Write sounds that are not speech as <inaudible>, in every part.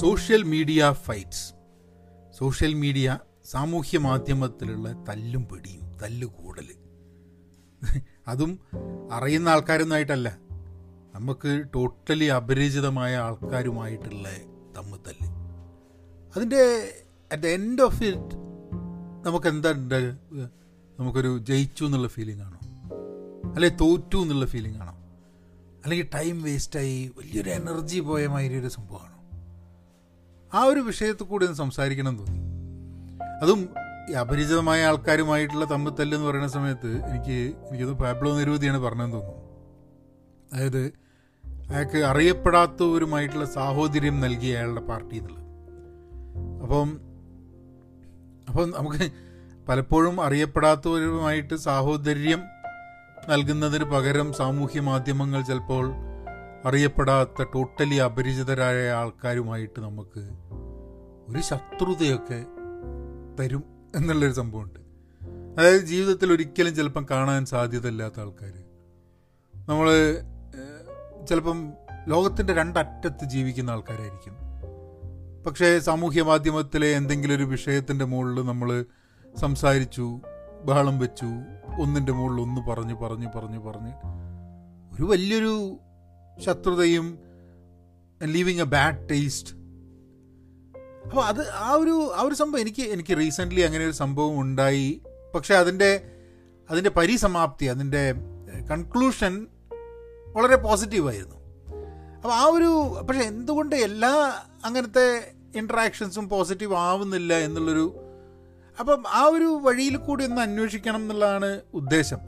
Social media fights. Social media സാമൂഹ്യ മാധ്യമത്തിലുള്ള തല്ലും പിടിയും തല്ലുകൂടൽ അതും അറിയുന്ന ആൾക്കാരൊന്നായിട്ടല്ല. നമുക്ക് ടോട്ടലി അപരിചിതമായ ആൾക്കാരുമായിട്ടുള്ള തമ്മിൽ തല്ല്. അതിന്റെ at the end of it നമുക്ക് എന്താ നമുക്കൊരു ജയിച്ചു എന്നുള്ള ഫീലിംഗ് ആണോ? അല്ലെ തോറ്റു എന്നുള്ള ഫീലിംഗ് ആണോ? അല്ലെങ്കിൽ ടൈം വേസ്റ്റായി വലിയൊരു എനർജി പോയ മാതിരി ഒരു സംഭവമാണോ? ആ ഒരു വിഷയത്തിൽ കൂടി ഒന്ന് സംസാരിക്കണം എന്ന് തോന്നി. അതും അപരിചിതമായ ആൾക്കാരുമായിട്ടുള്ള തമ്മിത്തല്ല് എന്ന് പറയുന്ന സമയത്ത് എനിക്ക് എനിക്കത് പാബ്ലോ നിരവധിയാണ് പറഞ്ഞതെന്ന് തോന്നുന്നു. അതായത് അയാൾക്ക് അറിയപ്പെടാത്തവരുമായിട്ടുള്ള സാഹോദര്യം നൽകി അയാളുടെ പാർട്ടി എന്നുള്ളത്. അപ്പം അപ്പം നമുക്ക് പലപ്പോഴും അറിയപ്പെടാത്തവരുമായിട്ട് സാഹോദര്യം നൽകുന്നതിന് പകരം സാമൂഹ്യ മാധ്യമങ്ങൾ ചിലപ്പോൾ അറിയപ്പെടാത്ത ടോട്ടലി അപരിചിതരായ ആൾക്കാരുമായിട്ട് നമുക്ക് ഒരു ശത്രുതയൊക്കെ തരും എന്നുള്ളൊരു സംഭവമുണ്ട്. അതായത് ജീവിതത്തിൽ ഒരിക്കലും ചിലപ്പം കാണാൻ സാധ്യതയില്ലാത്ത ആൾക്കാർ നമ്മൾ ചിലപ്പം ലോകത്തിന്റെ രണ്ടറ്റത്ത് ജീവിക്കുന്ന ആൾക്കാരായിരിക്കും. പക്ഷേ സാമൂഹ്യ മാധ്യമത്തിലെ എന്തെങ്കിലും ഒരു വിഷയത്തിന്റെ മുകളിൽ നമ്മൾ സംസാരിച്ചു ബഹളം വെച്ചു ഒന്നിന്റെ മുകളിൽ ഒന്ന് പറഞ്ഞു പറഞ്ഞു പറഞ്ഞു പറഞ്ഞ് ഒരു വലിയൊരു ശത്രുതയും ലീവിങ് എ ബാഡ് ടേസ്റ്റ് അപ്പോൾ അത് ആ ഒരു ആ ഒരു സംഭവം എനിക്ക് എനിക്ക് റീസെന്റ്ലി അങ്ങനെ ഒരു സംഭവം ഉണ്ടായി. പക്ഷേ അതിന്റെ അതിന്റെ പരിസമാപ്തി അതിന്റെ കൺക്ലൂഷൻ വളരെ പോസിറ്റീവായിരുന്നു അപ്പോൾ ആ ഒരു പക്ഷേ എന്തുകൊണ്ട് എല്ലാ അങ്ങനത്തെ ഇൻട്രാക്ഷൻസും പോസിറ്റീവ് ആവുന്നില്ല എന്നുള്ളൊരു അപ്പം ആ ഒരു വഴിയിൽ കൂടി ഒന്ന് അന്വേഷിക്കണം എന്നുള്ളതാണ് ഉദ്ദേശം.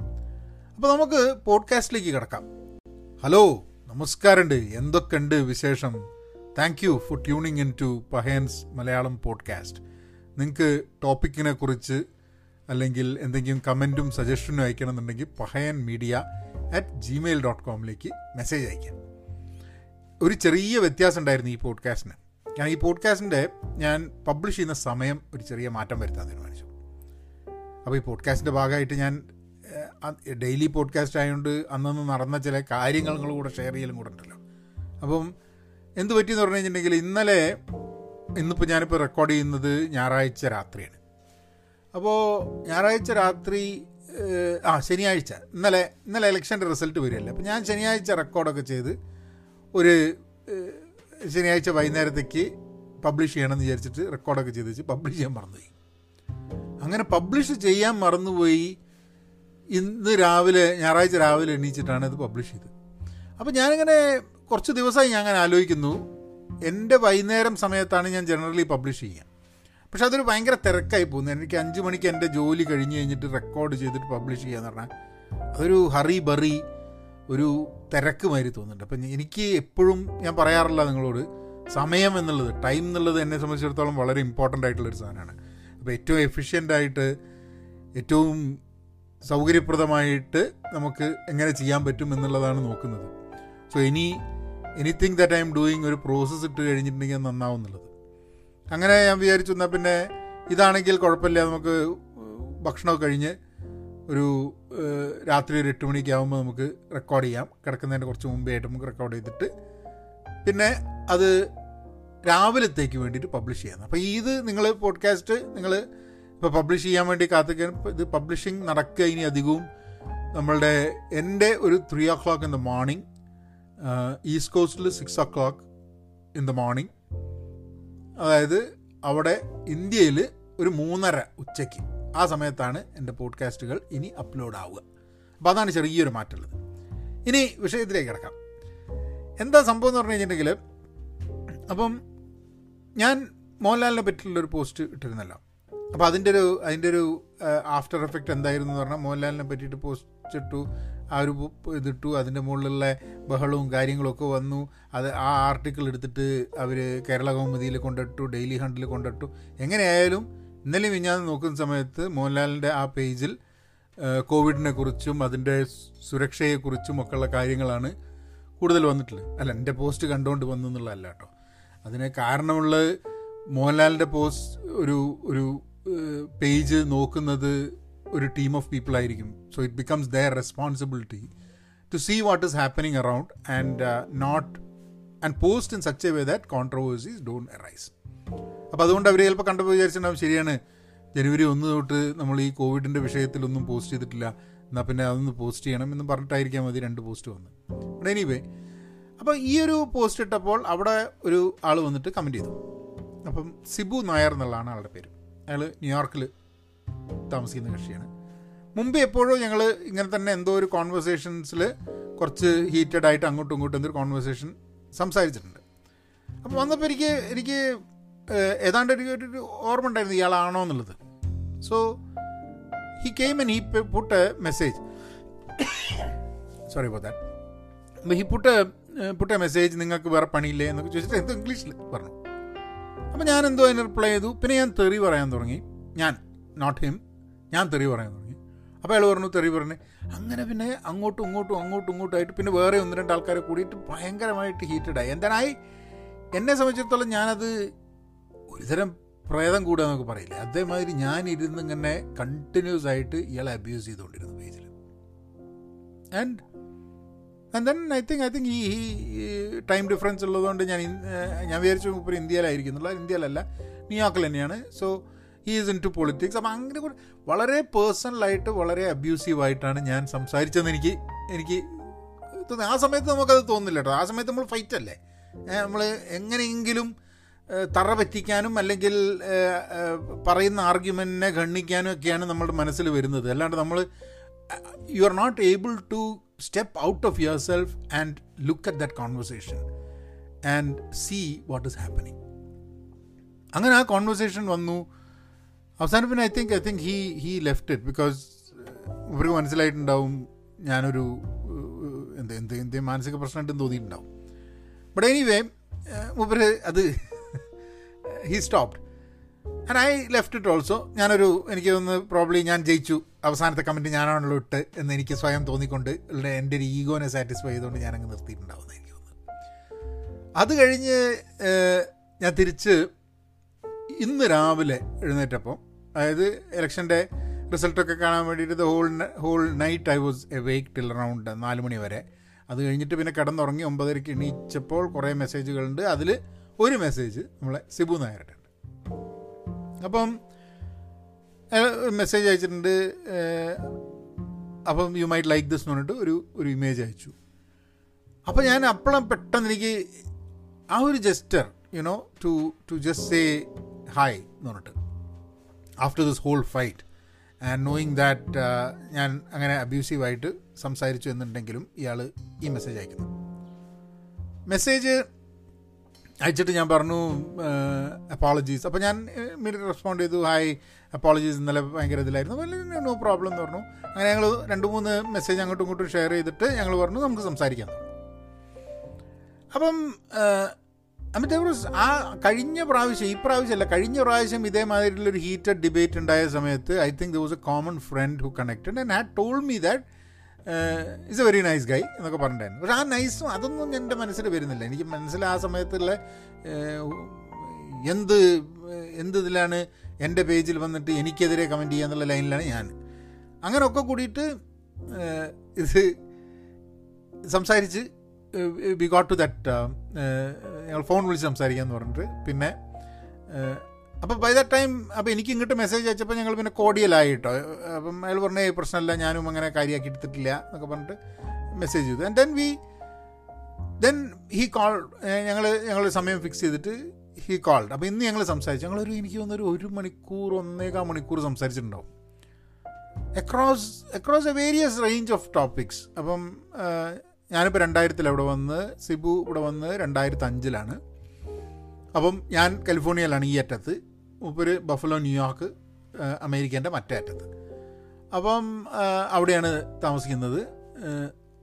അപ്പോൾ നമുക്ക് പോഡ്കാസ്റ്റിലേക്ക് കിടക്കാം. ഹലോ? നമസ്കാരമുണ്ട് എന്തൊക്കെയുണ്ട് വിശേഷം? Thank you for tuning in to Pahayans Malayalam podcast നിങ്ങൾക്ക് ടോപ്പിക്കിനെ കുറിച്ച് അല്ലെങ്കിൽ എന്തെങ്കിലും കമന്റും സജഷനും അയക്കണമെന്നുണ്ടെങ്കിൽ Pahayan media at Gmail dot കോമിലേക്ക് message അയക്കാം ഒരു ചെറിയ വ്യത്യാസം ഉണ്ടായിരുന്നു ഈ പോഡ്കാസ്റ്റിന് ഞാൻ ഈ പോഡ്കാസ്റ്റിന്റെ ഞാൻ പബ്ലിഷ് ചെയ്യുന്ന സമയം ഒരു ചെറിയ മാറ്റം വരുത്താൻ തീരുമാനിച്ചു. അപ്പോൾ ഈ പോഡ്കാസ്റ്റിന്റെ ഭാഗമായിട്ട് ഞാൻ ഡെയിലി പോഡ്കാസ്റ്റ് ആയതുകൊണ്ട് അന്നന്ന് നടന്ന ചില കാര്യങ്ങളും കൂടെ ഷെയർ ചെയ്യലും കൂടെ ഉണ്ടല്ലോ. അപ്പം എന്ത് പറ്റിയെന്ന് പറഞ്ഞു കഴിഞ്ഞിട്ടുണ്ടെങ്കിൽ ഇന്നലെ ഇന്നിപ്പോൾ ഞാനിപ്പോൾ റെക്കോർഡ് ചെയ്യുന്നത് ഞായറാഴ്ച രാത്രിയാണ്. അപ്പോൾ ഞായറാഴ്ച രാത്രി ആ ശനിയാഴ്ച. ഇന്നലെ ഇന്നലെ ഇലക്ഷന്റെ റിസൾട്ട് വരികയല്ലേ. അപ്പോൾ ഞാൻ ശനിയാഴ്ച റെക്കോർഡൊക്കെ ചെയ്ത് ഒരു ശനിയാഴ്ച വൈകുന്നേരത്തേക്ക് പബ്ലിഷ് ചെയ്യണമെന്ന് വിചാരിച്ചിട്ട് റെക്കോർഡൊക്കെ ചെയ്ത് വെച്ച് പബ്ലിഷ് ചെയ്യാൻ മറന്നുപോയി. അങ്ങനെ പബ്ലിഷ് ചെയ്യാൻ മറന്നുപോയി ഇന്ന് രാവിലെ ഞായറാഴ്ച രാവിലെ എണീച്ചിട്ടാണ് ഇത് പബ്ലിഷ് ചെയ്തത്. അപ്പോൾ ഞാനിങ്ങനെ കുറച്ച് ദിവസമായി ഞാൻ അങ്ങനെ ആലോചിക്കുന്നു. എന്റെ വൈകുന്നേരം സമയത്താണ് ഞാൻ ജനറലി പബ്ലിഷ് ചെയ്യുക പക്ഷെ അതൊരു ഭയങ്കര തിരക്കായി പോകുന്നു. എനിക്ക് അഞ്ച് മണിക്ക് എന്റെ ജോലി കഴിഞ്ഞ് കഴിഞ്ഞിട്ട് റെക്കോർഡ് ചെയ്തിട്ട് പബ്ലിഷ് ചെയ്യുക എന്ന് പറഞ്ഞാൽ അതൊരു ഹറി ബറി ഒരു തിരക്ക് മാതിരി തോന്നുന്നുണ്ട്. അപ്പം എനിക്ക് എപ്പോഴും ഞാൻ പറയാറില്ല നിങ്ങളോട് സമയം എന്നുള്ളത് ടൈം എന്നുള്ളത് എന്നെ സംബന്ധിച്ചിടത്തോളം വളരെ ഇമ്പോർട്ടന്റ് ആയിട്ടുള്ളൊരു സാധനമാണ്. അപ്പോൾ ഏറ്റവും എഫിഷ്യന്റായിട്ട് ഏറ്റവും സൗകര്യപ്രദമായിട്ട് നമുക്ക് എങ്ങനെ ചെയ്യാൻ പറ്റും എന്നുള്ളതാണ് നോക്കുന്നത്. So any anything that I am doing ഒരു പ്രോസസ്സ് ഇട്ട് കഴിഞ്ഞിട്ടുണ്ടെങ്കിൽ നന്നാവും എന്നുള്ളത് അങ്ങനെ ഞാൻ വിചാരിച്ചു എന്നാൽ പിന്നെ ഇതാണെങ്കിൽ കുഴപ്പമില്ല നമുക്ക് ഭക്ഷണമൊക്കെ കഴിഞ്ഞ് ഒരു രാത്രി ഒരു എട്ട് മണിക്ക് ആകുമ്പോൾ നമുക്ക് റെക്കോർഡ് ചെയ്യാം. കിടക്കുന്നതിന്റെ കുറച്ച് മുമ്പേ ആയിട്ട് നമുക്ക് റെക്കോർഡ് ചെയ്തിട്ട് പിന്നെ അത് രാവിലത്തേക്ക് വേണ്ടിയിട്ട് പബ്ലിഷ് ചെയ്യാം. അപ്പോൾ ഇത് നിങ്ങൾ പോഡ്കാസ്റ്റ് നിങ്ങൾ ഇപ്പോൾ പബ്ലിഷ് ചെയ്യാൻ വേണ്ടി കാത്തിക്കാൻ ഇത് പബ്ലിഷിംഗ് നടക്കുക ഇനി അധികവും നമ്മളുടെ എന്റെ ഒരു three o'clock in the morning east കോസ്റ്റിൽ six o'clock in the morning അതായത് അവിടെ ഇന്ത്യയിൽ ഒരു മൂന്നര ഉച്ചയ്ക്ക് ആ സമയത്താണ് എന്റെ പോഡ്കാസ്റ്റുകൾ ഇനി അപ്ലോഡ് ആവുക. അപ്പോൾ അതാണ് ചെറിയൊരു മാറ്റമുള്ളത്. ഇനി വിഷയത്തിലേക്ക് കിടക്കാം. എന്താ സംഭവം എന്ന് പറഞ്ഞു കഴിഞ്ഞിട്ടുണ്ടെങ്കിൽ അപ്പം ഞാൻ മോഹൻലാലിനെ പറ്റിയുള്ളൊരു പോസ്റ്റ് ഇട്ടിരുന്നല്ലോ. അപ്പോൾ അതിന്റെ ഒരു അതിന്റെ ഒരു ആഫ്റ്റർ എഫക്റ്റ് എന്തായിരുന്നു എന്ന് പറഞ്ഞാൽ മോഹൻലാലിനെ പറ്റിയിട്ട് പോസ്റ്റ് ഇട്ടു ആ ഒരു ഇതിട്ടു അതിന്റെ മുകളിലുള്ള ബഹളവും കാര്യങ്ങളൊക്കെ വന്നു. അത് ആ ആർട്ടിക്കിൾ എടുത്തിട്ട് അവർ കേരള കൗമുദിയിൽ കൊണ്ടിട്ടു ഡെയിലി ഹണ്ടിൽ കൊണ്ടിട്ടു. എങ്ങനെയായാലും ഇന്നലെ മിഞ്ഞാന്ന് നോക്കുന്ന സമയത്ത് മോഹൻലാലിന്റെ ആ പേജിൽ കോവിഡിനെ കുറിച്ചും അതിന്റെ സുരക്ഷയെക്കുറിച്ചും ഒക്കെയുള്ള കാര്യങ്ങളാണ് കൂടുതൽ വന്നിട്ടുള്ളത്. അല്ല എന്റെ പോസ്റ്റ് കണ്ടുകൊണ്ട് വന്നു എന്നുള്ളതല്ല കേട്ടോ. അതിന് കാരണമുള്ള മോഹൻലാലിന്റെ പോസ്റ്റ് ഒരു ഒരു പേജ് നോക്കുന്നത് ഒരു ടീം ഓഫ് പീപ്പിൾ ആയിരിക്കും so it becomes their responsibility to see what is happening around and not and post in such a way that controversies don't arise അപ്പോൾ അതുകൊണ്ട് അവർ ചിലപ്പോൾ കണ്ടപ്പോൾ വിചാരിച്ചിട്ടുണ്ടാവും ശരിയാണ്. ജനുവരി ഒന്ന് തൊട്ട് നമ്മൾ ഈ കോവിഡിന്റെ വിഷയത്തിലൊന്നും പോസ്റ്റ് ചെയ്തിട്ടില്ല. എന്നാൽ പിന്നെ അതൊന്ന് പോസ്റ്റ് ചെയ്യണം എന്ന് പറഞ്ഞിട്ടായിരിക്കാം മതി രണ്ട് പോസ്റ്റ് വന്ന്. എനിവേ അപ്പോൾ ഈ ഒരു പോസ്റ്റ് ഇട്ടപ്പോൾ അവിടെ ഒരു ആൾ വന്നിട്ട് കമന്റ് ചെയ്തു. അപ്പം സിബു നായർ എന്നുള്ളതാണ് ആളുടെ പേര്. അയാൾ ന്യൂയോർക്കിൽ താമസിക്കുന്ന കക്ഷിയാണ്. മുമ്പ് എപ്പോഴും ഞങ്ങൾ ഇങ്ങനെ തന്നെ എന്തോ ഒരു കോൺവെർസേഷൻസിൽ കുറച്ച് ഹീറ്റഡ് ആയിട്ട് അങ്ങോട്ടും ഇങ്ങോട്ടും എന്തൊരു കോൺവെർസേഷൻ സംസാരിച്ചിട്ടുണ്ട്. അപ്പോൾ വന്നപ്പോൾ എനിക്ക് എനിക്ക് ഏതാണ്ട് ഒരു ഒരു ഓർമ്മ ഉണ്ടായിരുന്നു ഇയാളാണോ എന്നുള്ളത്. So he came and he put a message sorry for that he put put a message നിങ്ങൾക്ക് വേറെ പണിയില്ലേ? എന്നൊക്കെ ചോദിച്ചിട്ട് എന്തോ ഇംഗ്ലീഷിൽ പറഞ്ഞു. അപ്പോൾ ഞാൻ എന്തോ അതിന് റിപ്ലൈ ചെയ്തു. പിന്നെ ഞാൻ തെറി പറയാൻ തുടങ്ങി. ഞാൻ നോട്ട് ഹിം ഞാൻ തെറി പറയാൻ തുടങ്ങി. അപ്പോൾ അയാൾ പറഞ്ഞു തെറി പറഞ്ഞു അങ്ങനെ പിന്നെ അങ്ങോട്ടും ഇങ്ങോട്ടും അങ്ങോട്ടും ഇങ്ങോട്ടും ആയിട്ട് പിന്നെ വേറെ ഒന്ന് രണ്ട് ആൾക്കാരെ കൂടിയിട്ട് ഭയങ്കരമായിട്ട് ഹീറ്റഡായി എന്തായി എന്നെ സംബന്ധിച്ചിടത്തോളം ഞാനത് ഒരുതരം പ്രേതം കൂടുക എന്നൊക്കെ പറയില്ല. അതേമാതിരി ഞാൻ ഇരുന്ന് ഇങ്ങനെ കണ്ടിന്യൂസ് ആയിട്ട് ഇയാളെ അബ്യൂസ് ചെയ്തുകൊണ്ടിരുന്നു പേജിൽ and and then I think I think ഈ ഈ ടൈം ഡിഫറൻസ് ഉള്ളതുകൊണ്ട് ഞാൻ ഞാൻ വിചാരിച്ചു ഇപ്പോൾ ഇന്ത്യയിലായിരിക്കുന്നുള്ള ഇന്ത്യയിലല്ല. ന്യൂയോർക്കിൽ തന്നെയാണ്. So he is into politics അപ്പം അങ്ങനെ വളരെ പേഴ്സണലായിട്ട് വളരെ അബ്യൂസീവായിട്ടാണ് ഞാൻ സംസാരിച്ചതെന്ന് എനിക്ക് എനിക്ക് തോന്നി. ആ സമയത്ത് നമുക്കത് തോന്നില്ല കേട്ടോ. ആ സമയത്ത് നമ്മൾ ഫൈറ്റ് അല്ലേ? നമ്മൾ എങ്ങനെയെങ്കിലും തറ പറ്റിക്കാനും അല്ലെങ്കിൽ പറയുന്ന ആർഗ്യുമെന്റിനെ ഖണ്ഡിക്കാനും ഒക്കെയാണ് നമ്മുടെ മനസ്സിൽ വരുന്നത്. അല്ലാണ്ട് നമ്മൾ you are not able to step out of your self and look at that conversation and see what is happening അങ്ങനെ ആ കോൺവെർസേഷൻ വന്നു. അവസാനം പിന്നെ I think I think he he left it because ഇവർക്ക് മനസ്സിലായിട്ടുണ്ടാവും ഞാനൊരു എന്ത് എന്ത് എന്ത് മാനസിക പ്രശ്നമായിട്ടും തോന്നിയിട്ടുണ്ടാവും. ബട്ട് എനിവേ മൂപ്പര് അത് <laughs> he stopped and I left it also ഞാനൊരു എനിക്ക് തോന്നുന്നു പ്രോബ്ലി ഞാൻ ജയിച്ചു. അവസാനത്തെ കമന്റ് ഞാനാണല്ലോ ഇട്ട് എന്ന് എനിക്ക് സ്വയം തോന്നിക്കൊണ്ട് എന്റെ ഒരു ഈഗോനെ സാറ്റിസ്ഫൈ ചെയ്തുകൊണ്ട് ഞാനങ്ങ് നിർത്തിയിട്ടുണ്ടാവുന്ന എനിക്ക് തോന്നുന്നു. അത് കഴിഞ്ഞ് ഞാൻ തിരിച്ച് ഇന്ന് രാവിലെ എഴുന്നേറ്റപ്പം അതായത് ഇലക്ഷന്റെ റിസൾട്ടൊക്കെ കാണാൻ വേണ്ടിയിട്ട് whole whole night I was awake till around നാല് മണി വരെ. അത് കഴിഞ്ഞിട്ട് പിന്നെ കിടന്നുറങ്ങി ഒമ്പതരയ്ക്ക് എണീച്ചപ്പോൾ കുറേ മെസ്സേജുകളുണ്ട് അതിൽ ഒരു മെസ്സേജ് നമ്മളെ സിബു നായരുടെ. അപ്പം മെസ്സേജ് അയച്ചിട്ടുണ്ട് അപ്പം യു മൈറ്റ് ലൈക്ക് ദിസ് എന്ന് പറഞ്ഞിട്ട് ഒരു ഒരു ഇമേജ് അയച്ചു. അപ്പം ഞാൻ അപ്പോഴും പെട്ടെന്ന് എനിക്ക് ആ ഒരു gesture you know to to just say hi എന്ന് പറഞ്ഞിട്ട്. After this whole fight and knowing that ഞാൻ അങ്ങനെ അബ്യൂസീവായിട്ട് സംസാരിച്ചു എന്നുണ്ടെങ്കിലും ഇയാൾ ഈ മെസ്സേജ് അയക്കുന്നു. മെസ്സേജ് അയച്ചിട്ട് ഞാൻ പറഞ്ഞു അപ്പോളജീസ് അപ്പോൾ ഞാൻ ഇമ്മീഡിയറ്റ് റെസ്പോണ്ട് ചെയ്തു. ഹായ് അപ്പോളജീസ് ഇന്നലെ ഭയങ്കര ഇതിലായിരുന്നു. നോ പ്രോബ്ലം എന്ന് പറഞ്ഞു. അങ്ങനെ ഞങ്ങൾ രണ്ട് മൂന്ന് മെസ്സേജ് അങ്ങോട്ടും ഇങ്ങോട്ടും ഷെയർ ചെയ്തിട്ട് ഞങ്ങൾ പറഞ്ഞു നമുക്ക് സംസാരിക്കാം. അപ്പം അമിത് ആ കഴിഞ്ഞ പ്രാവശ്യം ഈ പ്രാവശ്യമല്ല കഴിഞ്ഞ പ്രാവശ്യം ഇതേമാതിരിയുള്ളൊരു ഹീറ്റഡ് ഡിബേറ്റ് ഉണ്ടായ സമയത്ത് I think the was a common friend who connected and had told me that is a very nice guy എന്നൊക്കെ പറഞ്ഞിട്ടുണ്ടായിരുന്നു. പക്ഷേ ആ നൈസും അതൊന്നും എന്റെ മനസ്സിൽ വരുന്നില്ല. എനിക്ക് മനസ്സിൽ ആ സമയത്തുള്ള എന്ത് എന്ത് ഇതിലാണ് എന്റെ പേജിൽ വന്നിട്ട് എനിക്കെതിരെ കമന്റ് ചെയ്യുക എന്നുള്ള ലൈനിലാണ് ഞാൻ. അങ്ങനെയൊക്കെ കൂടിയിട്ട് ഇത് സംസാരിച്ച് വി ഗോട്ട് ടു ദറ്റ് ഞങ്ങൾ ഫോൺ വിളിച്ച് സംസാരിക്കാമെന്ന് പറഞ്ഞിട്ട്. പിന്നെ അപ്പോൾ ബൈ ദ ടൈം അപ്പോൾ എനിക്ക് ഇങ്ങോട്ട് മെസ്സേജ് അയച്ചപ്പോൾ ഞങ്ങൾ പിന്നെ കോടിയലായി കേട്ടോ അപ്പം അയാൾ പറഞ്ഞ പ്രശ്നമല്ല ഞാനും അങ്ങനെ കാര്യമാക്കി എടുത്തിട്ടില്ല എന്നൊക്കെ പറഞ്ഞിട്ട് മെസ്സേജ് ചെയ്തു. And then we then he call ഞങ്ങൾ ഞങ്ങൾ സമയം ഫിക്സ് ചെയ്തിട്ട് ഹി കോൾഡ് അപ്പോൾ ഇന്ന് ഞങ്ങൾ സംസാരിച്ചു. ഞങ്ങളൊരു എനിക്ക് തോന്നുന്നൊരു ഒരു മണിക്കൂർ ഒന്നേകാൽ മണിക്കൂർ സംസാരിച്ചിട്ടുണ്ടാവും. Across across a various range of topics അപ്പം ഞാനിപ്പോൾ രണ്ടായിരത്തിൽ അവിടെ വന്ന് സിബു ഇവിടെ വന്ന് രണ്ടായിരത്തി അഞ്ചിലാണ് അപ്പം ഞാൻ കാലിഫോർണിയയിലാണ് ഈ അറ്റത്ത്. മുപ്പൊരു ബഫലോ ന്യൂയോർക്ക് അമേരിക്കേന്റെ മറ്റേ അറ്റത്ത്. അപ്പം അവിടെയാണ് താമസിക്കുന്നത്.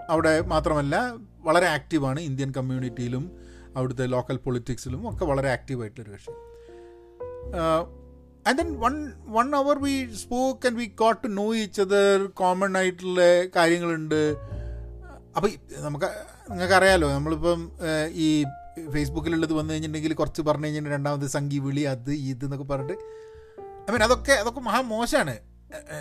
അവിടെ മാത്രമല്ല വളരെ ആക്റ്റീവാണ് ഇന്ത്യൻ കമ്മ്യൂണിറ്റിയിലും അവിടുത്തെ ലോക്കൽ പൊളിറ്റിക്സിലും ഒക്കെ വളരെ ആക്റ്റീവായിട്ടൊരു കക്ഷി. And then one one hour we spoke and we got to know each other common ആയിട്ടുള്ള കാര്യങ്ങളുണ്ട്. അപ്പോൾ നമുക്ക് നിങ്ങൾക്കറിയാലോ നമ്മളിപ്പം ഈ ഫേസ്ബുക്കിലുള്ളത് വന്നു കഴിഞ്ഞിട്ടുണ്ടെങ്കിൽ കുറച്ച് പറഞ്ഞു കഴിഞ്ഞിട്ടുണ്ടെങ്കിൽ രണ്ടാമത് സംഗി വിളി അത് ഇത് എന്നൊക്കെ പറഞ്ഞിട്ട്. ഐ മീൻ അതൊക്കെ അതൊക്കെ മഹാ മോശമാണ്.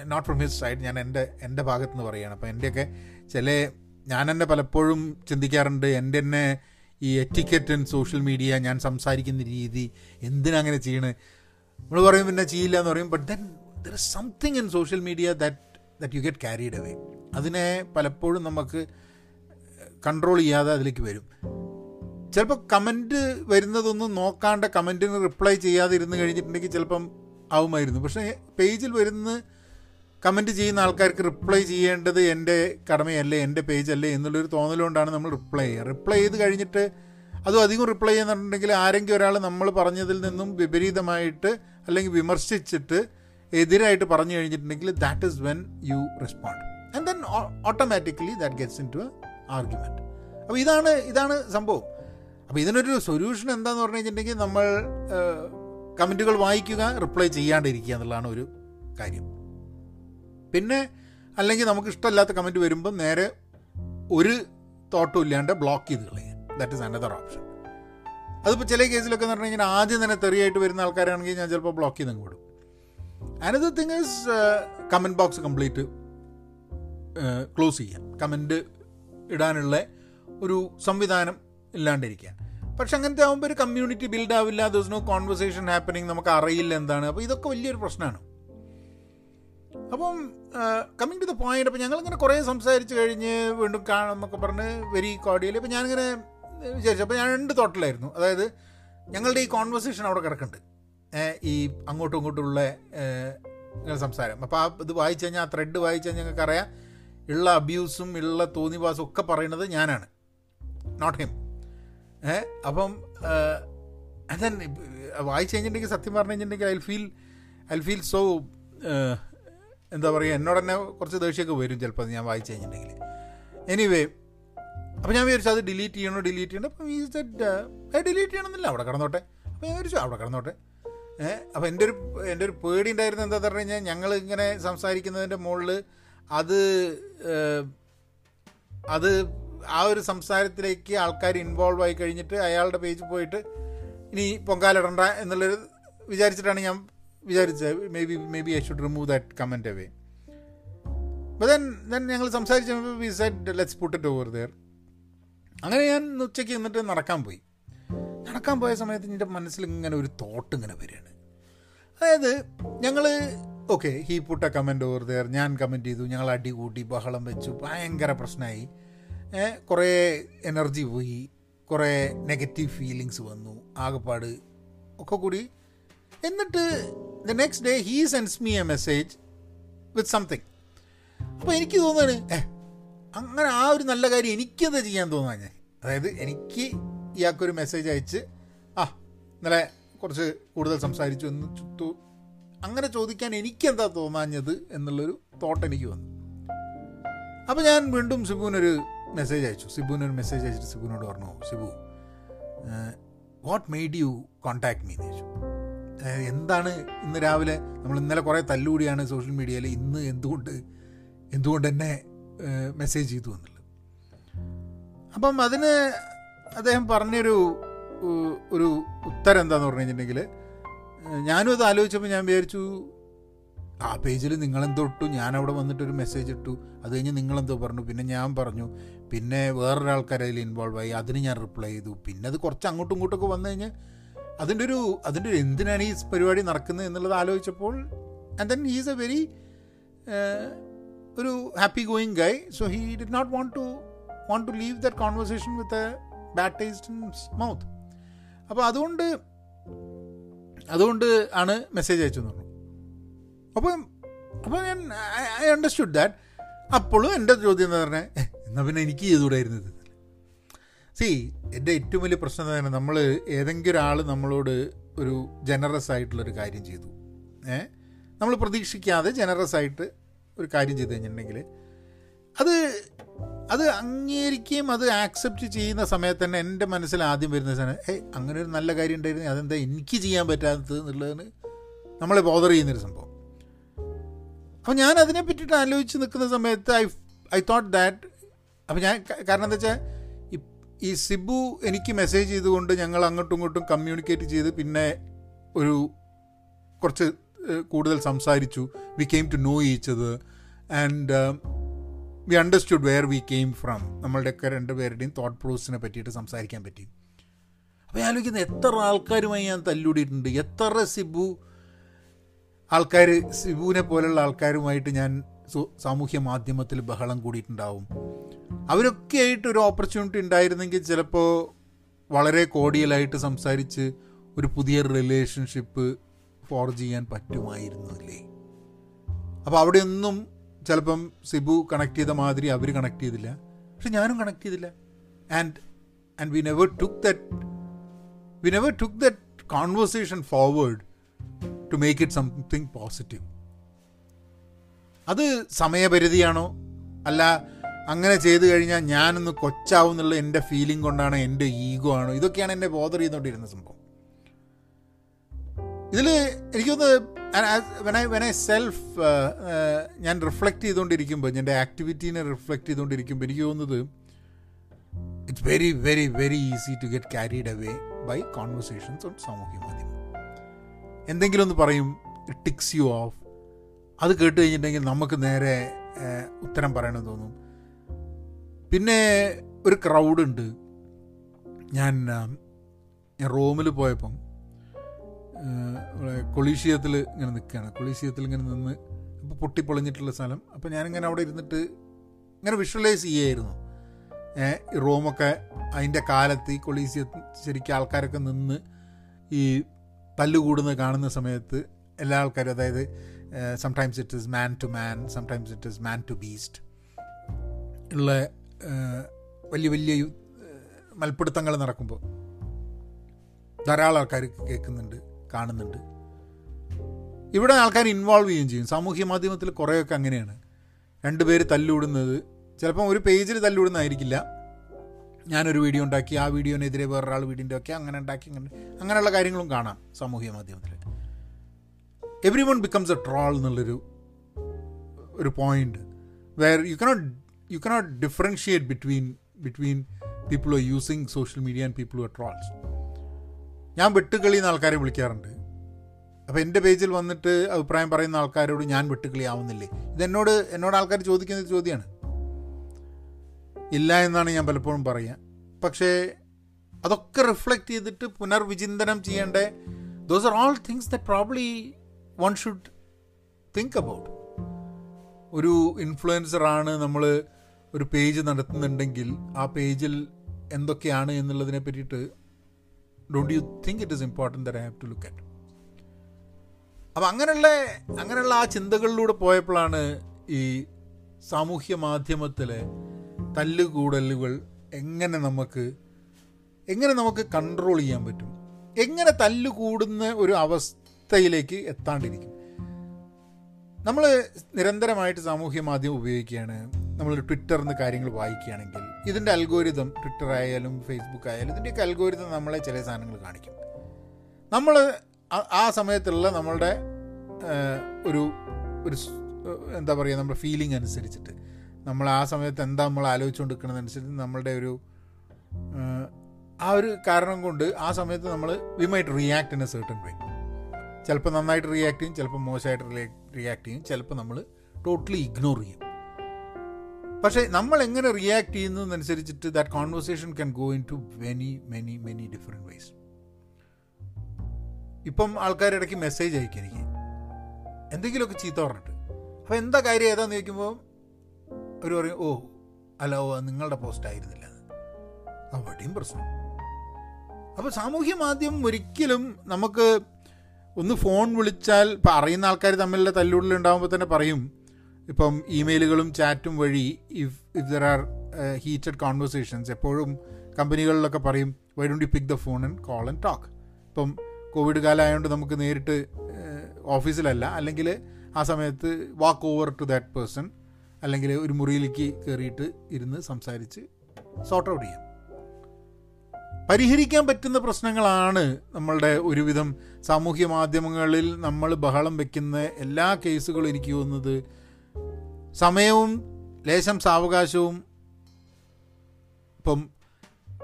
നോട്ട് ഫ്രം ഹിസ് സൈഡ് ഞാൻ എന്റെ എന്റെ ഭാഗത്ത് നിന്ന് പറയുകയാണ്. അപ്പോൾ എന്റെയൊക്കെ ചില ഞാൻ തന്നെ പലപ്പോഴും ചിന്തിക്കാറുണ്ട്. എന്റെ തന്നെ ഈ എറ്റിക്കറ്റ് ആൻഡ് സോഷ്യൽ മീഡിയ ഞാൻ സംസാരിക്കുന്ന രീതി എന്തിനങ്ങനെ ചെയ്യണേ? നമ്മൾ പറയും പിന്നെ ചെയ്യില്ല എന്ന് പറയും. But then there is something in social media that that you get carried away അതിനെ പലപ്പോഴും നമുക്ക് കൺട്രോൾ ചെയ്യാതെ അതിലേക്ക് വരും. ചിലപ്പോൾ കമന്റ് വരുന്നതൊന്നും നോക്കാണ്ട് കമന്റിന് റിപ്ലൈ ചെയ്യാതെ ഇരുന്ന് കഴിഞ്ഞിട്ടുണ്ടെങ്കിൽ ചിലപ്പം ആവുമായിരുന്നു. പക്ഷേ പേജിൽ വരുന്ന കമന്റ് ചെയ്യുന്ന ആൾക്കാർക്ക് റിപ്ലൈ ചെയ്യേണ്ടത് എന്റെ കടമയല്ലേ എന്റെ പേജല്ലേ എന്നുള്ളൊരു തോന്നലുകൊണ്ടാണ് നമ്മൾ റിപ്ലൈ ചെയ്യുക. റിപ്ലൈ ചെയ്ത് കഴിഞ്ഞിട്ട് അതും അധികം റിപ്ലൈ ചെയ്യുന്നുണ്ടെങ്കിൽ ആരെങ്കിലും ഒരാൾ നമ്മൾ പറഞ്ഞതിൽ നിന്നും വിപരീതമായിട്ട് അല്ലെങ്കിൽ വിമർശിച്ചിട്ട് എതിരായിട്ട് പറഞ്ഞു കഴിഞ്ഞിട്ടുണ്ടെങ്കിൽ that is when you respond and then automatically that gets into argument അപ്പോൾ ഇതാണ് ഇതാണ് സംഭവം. അപ്പോൾ ഇതിനൊരു സൊല്യൂഷൻ എന്താന്ന് പറഞ്ഞു കഴിഞ്ഞിട്ടുണ്ടെങ്കിൽ നമ്മൾ കമന്റുകൾ വായിക്കുക റിപ്ലൈ ചെയ്യാണ്ടിരിക്കുക എന്നുള്ളതാണ് ഒരു കാര്യം. പിന്നെ അല്ലെങ്കിൽ നമുക്ക് ഇഷ്ടമല്ലാത്ത കമന്റ് വരുമ്പോൾ നേരെ ഒരു തോട്ടും ഇല്ലാണ്ട് ബ്ലോക്ക് ചെയ്ത് കളയുക. ദാറ്റ് ഇസ് അനദർ ഓപ്ഷൻ അതിപ്പോൾ ചില കേസിലൊക്കെ എന്ന് പറഞ്ഞു കഴിഞ്ഞാൽ ആദ്യം തന്നെ തെറിയായിട്ട് വരുന്ന ആൾക്കാരാണെങ്കിൽ ഞാൻ ചിലപ്പോൾ ബ്ലോക്ക് ചെയ്ത് അങ്ങ് വിടും. Another thing is comment box complete close ചെയ്യാൻ. കമന്റ് ഇടാനുള്ള ഒരു സംവിധാനം ഇല്ലാണ്ടിരിക്കുക പക്ഷെ അങ്ങനത്തെ ആകുമ്പോൾ ഒരു കമ്മ്യൂണിറ്റി ബിൽഡ് ആവില്ല ദിവസ നോ കോൺവെർസേഷൻ ഹാപ്പനിങ് നമുക്ക് അറിയില്ല എന്താണ്. അപ്പോൾ ഇതൊക്കെ വലിയൊരു പ്രശ്നമാണ് അപ്പം കമ്മിങ് ടു ദ പോയിന്റ് അപ്പോൾ ഞങ്ങളിങ്ങനെ കുറേ സംസാരിച്ച് കഴിഞ്ഞ് വീണ്ടും കാണാമെന്നൊക്കെ പറഞ്ഞ് വെരി കോഡിയൽ അപ്പോൾ ഞാനിങ്ങനെ വിചാരിച്ചു അപ്പോൾ ഞാൻ രണ്ട് തോട്ടിലായിരുന്നു. അതായത് ഞങ്ങളുടെ ഈ കോൺവെർസേഷൻ അവിടെ കിടക്കുന്നുണ്ട്. ഈ അങ്ങോട്ടും ഇങ്ങോട്ടുമുള്ള സംസാരം. അപ്പോൾ ആ ഇത് വായിച്ചു കഴിഞ്ഞാൽ ആ ത്രെഡ് വായിച്ചു കഴിഞ്ഞാൽ ഞങ്ങൾക്കറിയാം ഉള്ള അബ്യൂസും ഉള്ള തോന്നിവാസും ഒക്കെ പറയുന്നത് ഞാനാണ്. നോട്ട് ഹിം ഏ? അപ്പം അതെ വായിച്ചു കഴിഞ്ഞിട്ടുണ്ടെങ്കിൽ സത്യം പറഞ്ഞു കഴിഞ്ഞിട്ടുണ്ടെങ്കിൽ I feel I feel so എന്താ പറയുക എന്നോട് തന്നെ കുറച്ച് ദേഷ്യമൊക്കെ വരും ചിലപ്പോൾ ഞാൻ വായിച്ചു കഴിഞ്ഞിട്ടുണ്ടെങ്കിൽ. എനിവേ അപ്പോൾ ഞാൻ വിചാരിച്ചു അത് ഡിലീറ്റ് ചെയ്യണോ ഡിലീറ്റ് ചെയ്യണോ? അപ്പം ഈ സെറ്റ് ഡിലീറ്റ് ചെയ്യണമെന്നില്ല അവിടെ കിടന്നോട്ടെ. അപ്പോൾ ഞാൻ വിചാരിച്ചു അവിടെ കിടന്നോട്ടെ. ഏഹ് അപ്പോൾ എന്റെ ഒരു എന്റെ ഒരു പേടി ഉണ്ടായിരുന്നത് എന്താ പറഞ്ഞു കഴിഞ്ഞാൽ ഞങ്ങൾ ഇങ്ങനെ സംസാരിക്കുന്നതിന്റെ മുകളിൽ അത് അത് ആ ഒരു സംസാരത്തിലേക്ക് ആൾക്കാർ ഇൻവോൾവ് ആയി കഴിഞ്ഞിട്ട് അയാളുടെ പേജിൽ പോയിട്ട് ഇനി പൊങ്കാലിടണ്ട എന്നുള്ളൊരു വിചാരിച്ചിട്ടാണ് ഞാൻ വിചാരിച്ചത്. Maybe maybe I should remove that comment away അപ്പോൾ ദെൻ ദെൻ ഞങ്ങൾ സംസാരിച്ചപ്പോൾ we said let's put it over there അങ്ങനെ ഞാൻ ഉച്ചയ്ക്ക് നിന്നിട്ട് നടക്കാൻ പോയി. നടക്കാൻ പോയ സമയത്ത് എന്റെ മനസ്സിൽ ഇങ്ങനെ ഒരു തോട്ട് ഇങ്ങനെ വരികയാണ്. അതായത് ഞങ്ങൾ okay he put a comment over there ഞാൻ കമന്റ് ചെയ്തു. ഞങ്ങൾ അടി കൂട്ടി ബഹളം വെച്ചു. ഭയങ്കര പ്രശ്നമായി. കുറേ എനർജി പോയി കുറേ നെഗറ്റീവ് ഫീലിങ്സ് വന്നു ആകെപ്പാട് ഒക്കെ കൂടി. എന്നിട്ട് the next day he sends me a message with something അപ്പോൾ എനിക്ക് തോന്നുകയാണ് ഏ അങ്ങനെ ആ ഒരു നല്ല കാര്യം എനിക്കത് ചെയ്യാൻ തോന്നാൻ ഞാൻ? അതായത് എനിക്ക് ഇയാൾക്കൊരു മെസ്സേജ് അയച്ച് ആ ഇന്നലെ കുറച്ച് കൂടുതൽ സംസാരിച്ചു എന്ന് ചുറ്റു അങ്ങനെ ചോദിക്കാൻ എനിക്കെന്താ തോന്നാഞ്ഞത്? എന്നുള്ളൊരു തോട്ട് എനിക്ക് വന്നു. അപ്പോൾ ഞാൻ വീണ്ടും സിബുവിനൊരു മെസ്സേജ് അയച്ചു. സിബുവിന് ഒരു മെസ്സേജ് അയച്ചിട്ട് സിബുവിനോട് പറഞ്ഞു Sibu what made you contact me എന്ന് ചോദിച്ചു. എന്താണ് ഇന്ന് രാവിലെ നമ്മൾ ഇന്നലെ കുറേ തല്ലുകൂടിയാണ് സോഷ്യൽ മീഡിയയിൽ ഇന്ന് എന്തുകൊണ്ട് എന്തുകൊണ്ട് എന്നെ മെസ്സേജ് ചെയ്തു എന്നുള്ളത്. അപ്പം അതിന് അദ്ദേഹം പറഞ്ഞൊരു ഒരു ഉത്തരം എന്താന്ന് പറഞ്ഞു കഴിഞ്ഞിട്ടുണ്ടെങ്കിൽ ഞാനും അത് ആലോചിച്ചപ്പോൾ ഞാൻ വിചാരിച്ചു ആ പേജിൽ നിങ്ങളെന്തോ ഇട്ടു ഞാൻ അവിടെ വന്നിട്ടൊരു മെസ്സേജ് ഇട്ടു അത് കഴിഞ്ഞ് നിങ്ങളെന്തോ പറഞ്ഞു പിന്നെ ഞാൻ പറഞ്ഞു പിന്നെ വേറൊരാൾക്കാർ അതിൽ ഇൻവോൾവ് ആയി. അതിന് ഞാൻ റിപ്ലൈ ചെയ്തു. പിന്നെ അത് കുറച്ച് അങ്ങോട്ടും ഇങ്ങോട്ടൊക്കെ വന്നു കഴിഞ്ഞാൽ അതിന്റെ ഒരു അതിന്റെ ഒരു എന്തിനാണ് ഈ പരിപാടി നടക്കുന്നത് എന്നുള്ളത് ആലോചിച്ചപ്പോൾ and then he's a very ഒരു happy going guy so he did not want to want to leave that conversation with a bad taste in mouth അപ്പോൾ അതുകൊണ്ട് അതുകൊണ്ട് ആണ് മെസ്സേജ് അയച്ചു തന്നു അപ്പം അപ്പോൾ ഞാൻ ഐ അണ്ടർസ്റ്റുഡ് ദാറ്റ് അപ്പോഴും എന്റെ ചോദ്യം എന്ന് പറഞ്ഞാൽ എന്നാൽ പിന്നെ എനിക്ക് ചെയ്തുകൂടായിരുന്നു സി എന്റെ ഏറ്റവും വലിയ പ്രശ്നം തന്നെ നമ്മൾ ഏതെങ്കിലും ഒരാൾ നമ്മളോട് ഒരു ജനറസ് ആയിട്ടുള്ളൊരു കാര്യം ചെയ്തു. ഏ? നമ്മൾ പ്രതീക്ഷിക്കാതെ ജനറസ് ആയിട്ട് ഒരു കാര്യം ചെയ്തു കഴിഞ്ഞിട്ടുണ്ടെങ്കിൽ അത് അത് അംഗീകരിക്കുകയും അത് ആക്സെപ്റ്റ് ചെയ്യുന്ന സമയത്ത് തന്നെ എന്റെ മനസ്സിൽ ആദ്യം വരുന്ന സാധനം ഏയ് അങ്ങനെ ഒരു നല്ല കാര്യം ഉണ്ടായിരുന്നു. അതെന്താ എനിക്ക് ചെയ്യാൻ പറ്റാത്തത് എന്നുള്ളതിന് നമ്മളെ ബോധർ ചെയ്യുന്നൊരു സംഭവം. അപ്പോൾ ഞാൻ അതിനെ പറ്റിയിട്ട് ആലോചിച്ച് നിൽക്കുന്ന സമയത്ത് ഐ ഐ തോട്ട് ദാറ്റ് അപ്പോൾ ഞാൻ കാരണം എന്താ വെച്ചാൽ ഈ സിബു എനിക്ക് മെസ്സേജ് ചെയ്തുകൊണ്ട് ഞങ്ങൾ അങ്ങോട്ടും ഇങ്ങോട്ടും കമ്മ്യൂണിക്കേറ്റ് ചെയ്ത് പിന്നെ ഒരു കുറച്ച് കൂടുതൽ സംസാരിച്ചു. We came to know each other and we understood where we came from നമ്മളുടെയൊക്കെ രണ്ടുപേരുടെയും തോട്ട് പ്രോസസിനെ പറ്റിയിട്ട് സംസാരിക്കാൻ പറ്റി. അപ്പോൾ ഞാൻ ആലോചിക്കുന്നത് എത്ര ആൾക്കാരുമായി ഞാൻ തല്ലുടിയിട്ടുണ്ട്. എത്ര സിബു ആൾക്കാർ സിബുവിനെ പോലെയുള്ള ആൾക്കാരുമായിട്ട് ഞാൻ സാമൂഹ്യ മാധ്യമത്തിൽ ബഹളം കൂടിയിട്ടുണ്ടാവും. അവരൊക്കെ ആയിട്ട് ഒരു ഓപ്പർച്യൂണിറ്റി ഉണ്ടായിരുന്നെങ്കിൽ ചിലപ്പോൾ വളരെ കോടിയലായിട്ട് സംസാരിച്ച് ഒരു പുതിയ റിലേഷൻഷിപ്പ് ഫോർജ് ചെയ്യാൻ പറ്റുമായിരുന്നു അല്ലേ അപ്പോൾ അവിടെയൊന്നും ചിലപ്പം സിബു കണക്ട് ചെയ്ത മാതിരി അവർ കണക്ട് ചെയ്തില്ല. പക്ഷെ ഞാനും കണക്ട് ചെയ്തില്ല. And and we never took that we never took that conversation forward to make it something positive അത് സമയപരിധിയാണോ? അല്ല അങ്ങനെ ചെയ്തു കഴിഞ്ഞാൽ ഞാനൊന്ന് കൊച്ചാവും എന്നുള്ള എന്റെ ഫീലിംഗ് കൊണ്ടാണ് എന്റെ ഈഗോ ആണോ? ഇതൊക്കെയാണ് എന്നെ ബോധർ ചെയ്തുകൊണ്ടിരുന്ന സംഭവം. ഇതിൽ എനിക്കൊന്ന് when I when I self ഞാൻ റിഫ്ലക്റ്റ് ചെയ്തുകൊണ്ടിരിക്കുമ്പോൾ എന്റെ ആക്ടിവിറ്റീനെ റിഫ്ലക്റ്റ് ചെയ്തുകൊണ്ടിരിക്കുമ്പോൾ എനിക്ക് തോന്നുന്നത് it's very very very easy to get carried away by conversations on സാമൂഹ്യ മാധ്യമം. എന്തെങ്കിലും ഒന്ന് പറയും ടിക്സ് യു ഓഫ് അത് കേട്ട് കഴിഞ്ഞിട്ടുണ്ടെങ്കിൽ നമുക്ക് നേരെ ഉത്തരം പറയണമെന്ന് തോന്നും. പിന്നെ ഒരു ക്രൗഡ് ഉണ്ട്. ഞാൻ ഞാൻ റോമിൽ പോയപ്പം കൊളീഷ്യത്തിൽ ഇങ്ങനെ നിൽക്കുകയാണ്. കൊളീഷ്യത്തിൽ ഇങ്ങനെ നിന്ന് ഇപ്പോൾ പൊട്ടിപ്പൊളിഞ്ഞിട്ടുള്ള സ്ഥലം. അപ്പോൾ ഞാനിങ്ങനെ അവിടെ ഇരുന്നിട്ട് ഇങ്ങനെ വിഷ്വലൈസ് ചെയ്യായിരുന്നു. റോമൊക്കെ അതിന്റെ കാലത്ത് ഈ കൊളീസിയത്തിൽ ശരിക്കും ആൾക്കാരൊക്കെ നിന്ന് ഈ തല്ലുകൂടുന്നത് കാണുന്ന സമയത്ത് എല്ലാ ആൾക്കാരും അതായത് sometimes it is man to man some it is man to beast ഉള്ള വലിയ വലിയ മൽപ്പിടുത്തങ്ങൾ നടക്കുമ്പോൾ ധാരാളം ആൾക്കാർ കേൾക്കുന്നുണ്ട് കാണുന്നുണ്ട്. ഇവിടെ ആൾക്കാർ ഇൻവോൾവ് ചെയ്യുകയും ചെയ്യും. സാമൂഹ്യ മാധ്യമത്തിൽ കുറേയൊക്കെ അങ്ങനെയാണ്. രണ്ട് പേര് തല്ലുവിടുന്നത് ചിലപ്പം ഒരു പേജിൽ തല്ലുവിടുന്നതായിരിക്കില്ല. ഞാനൊരു വീഡിയോ ഉണ്ടാക്കി ആ വീഡിയോനെതിരെ വേറൊരാൾ വീഡിയോ ഒക്കെ അങ്ങനെ ഉണ്ടാക്കി അങ്ങനെ അങ്ങനെയുള്ള കാര്യങ്ങളും കാണാം സാമൂഹ്യ മാധ്യമത്തിൽ everyone becomes a troll എന്നുള്ളൊരു ഒരു point where you cannot you cannot differentiate between between people are using social media and people are trolls ഞാൻ വെട്ടുകളി എന്ന ആൾക്കാരെ വിളിക്കാറുണ്ട്. അപ്പോൾ എന്റെ പേജിൽ വന്നിട്ട് അഭിപ്രായം പറയുന്ന ആൾക്കാരോട് ഞാൻ വെട്ടുകളി ആവുന്നില്ലേ ഇതെന്നോട് എന്നോട് ആൾക്കാർ ചോദിക്കുന്ന ചോദ്യമാണ് ഇല്ല എന്നാണ് ഞാൻ പലപ്പോഴും പറയുക പക്ഷേ അതൊക്കെ റിഫ്ലക്റ്റ് ചെയ്തിട്ട് പുനർവിചിന്തനം ചെയ്യേണ്ട those are all things the probably one should think about ഒരു ഇൻഫ്ലുവൻസറാണ് നമ്മൾ ഒരു പേജ് നടത്തുന്നുണ്ടെങ്കിൽ ആ പേജിൽ എന്തൊക്കെയാണ് എന്നുള്ളതിനെ പറ്റിയിട്ട് don't you think it is important that I have to look at അപ്പം അങ്ങനെയുള്ള അങ്ങനെയുള്ള ആ ചിന്തകളിലൂടെ പോയപ്പോഴാണ് ഈ സാമൂഹ്യ മാധ്യമത്തിലെ തല്ലുകൂടലുകൾ എങ്ങനെ നമുക്ക് എങ്ങനെ നമുക്ക് കൺട്രോൾ ചെയ്യാൻ പറ്റും? എങ്ങനെ തല്ലുകൂടുന്ന ഒരു അവസ്ഥയിലേക്ക് എത്താണ്ടിരിക്കും. നമ്മൾ നിരന്തരമായിട്ട് സാമൂഹ്യ മാധ്യമം ഉപയോഗിക്കുകയാണ്. നമ്മൾ ട്വിറ്ററിൽ നിന്ന് കാര്യങ്ങൾ വായിക്കുകയാണെങ്കിൽ ഇതിന്റെ അൽഗോരിതം ട്വിറ്റർ ആയാലും ഫേസ്ബുക്ക് ആയാലും ഇതിന്റെയൊക്കെ അൽഗോരിതം നമ്മളെ ചില സാധനങ്ങൾ കാണിക്കും. നമ്മൾ ആ സമയത്തുള്ള നമ്മളുടെ ഒരു ഒരു എന്താ പറയുക നമ്മുടെ ഫീലിംഗ് അനുസരിച്ചിട്ട് നമ്മൾ ആ സമയത്ത് എന്താ നമ്മൾ ആലോചിച്ചുകൊണ്ടിരിക്കുന്നതനുസരിച്ച് നമ്മളുടെ ഒരു ആ ഒരു കാരണം കൊണ്ട് ആ സമയത്ത് നമ്മൾ we might react in a certain way ചിലപ്പോൾ നന്നായിട്ട് റിയാക്ട് ചെയ്യും ചിലപ്പോൾ മോശമായിട്ട് റിയാക്ട് ചെയ്യും ചിലപ്പോൾ നമ്മൾ ടോട്ടലി ഇഗ്നോർ ചെയ്യും. പക്ഷേ നമ്മൾ എങ്ങനെ react ചെയ്യുന്നതനുസരിച്ചിട്ട് that conversation can go into many many many different ways ഇപ്പം ആൾക്കാരിടയ്ക്ക് മെസ്സേജ് അയക്കും എനിക്ക്. എന്തെങ്കിലുമൊക്കെ ചീത്ത പറഞ്ഞിട്ട്. അപ്പോൾ എന്താ കാര്യം ഏതാന്ന് ചോദിക്കുമ്പോൾ അവർ പറയും ഓ അല്ല ഓ നിങ്ങളുടെ പോസ്റ്റ് ആയിരുന്നില്ല. അവിടെയും പ്രശ്നം. അപ്പോൾ സാമൂഹ്യ മാധ്യമം ഒരിക്കലും നമുക്ക് ഒന്ന് ഫോൺ വിളിച്ചാൽ ഇപ്പം അറിയുന്ന ആൾക്കാർ തമ്മിലുള്ള തല്ലുടലുണ്ടാകുമ്പോൾ തന്നെ പറയും. ഇപ്പം ഇമെയിലുകളും ചാറ്റും വഴി if if there are heated conversations എപ്പോഴും കമ്പനികളിലൊക്കെ പറയും why don't you pick the phone and call and talk ഇപ്പം കോവിഡ് കാലമായതുകൊണ്ട് നമുക്ക് നേരിട്ട് ഓഫീസിലല്ല. അല്ലെങ്കിൽ ആ സമയത്ത് walk over to that person അല്ലെങ്കിൽ ഒരു മുറിയിലേക്ക് കയറിയിട്ട് ഇരുന്ന് സംസാരിച്ച് സോർട്ട് ഔട്ട് ചെയ്യാം. പരിഹരിക്കാൻ പറ്റുന്ന പ്രശ്നങ്ങളാണ് നമ്മളുടെ ഒരുവിധം സാമൂഹ്യ മാധ്യമങ്ങളിൽ നമ്മൾ ബഹളം വെക്കുന്ന എല്ലാ കേസുകളും എനിക്ക് തോന്നുന്നത് സമയവും ലേശം സാവകാശവും ഇപ്പം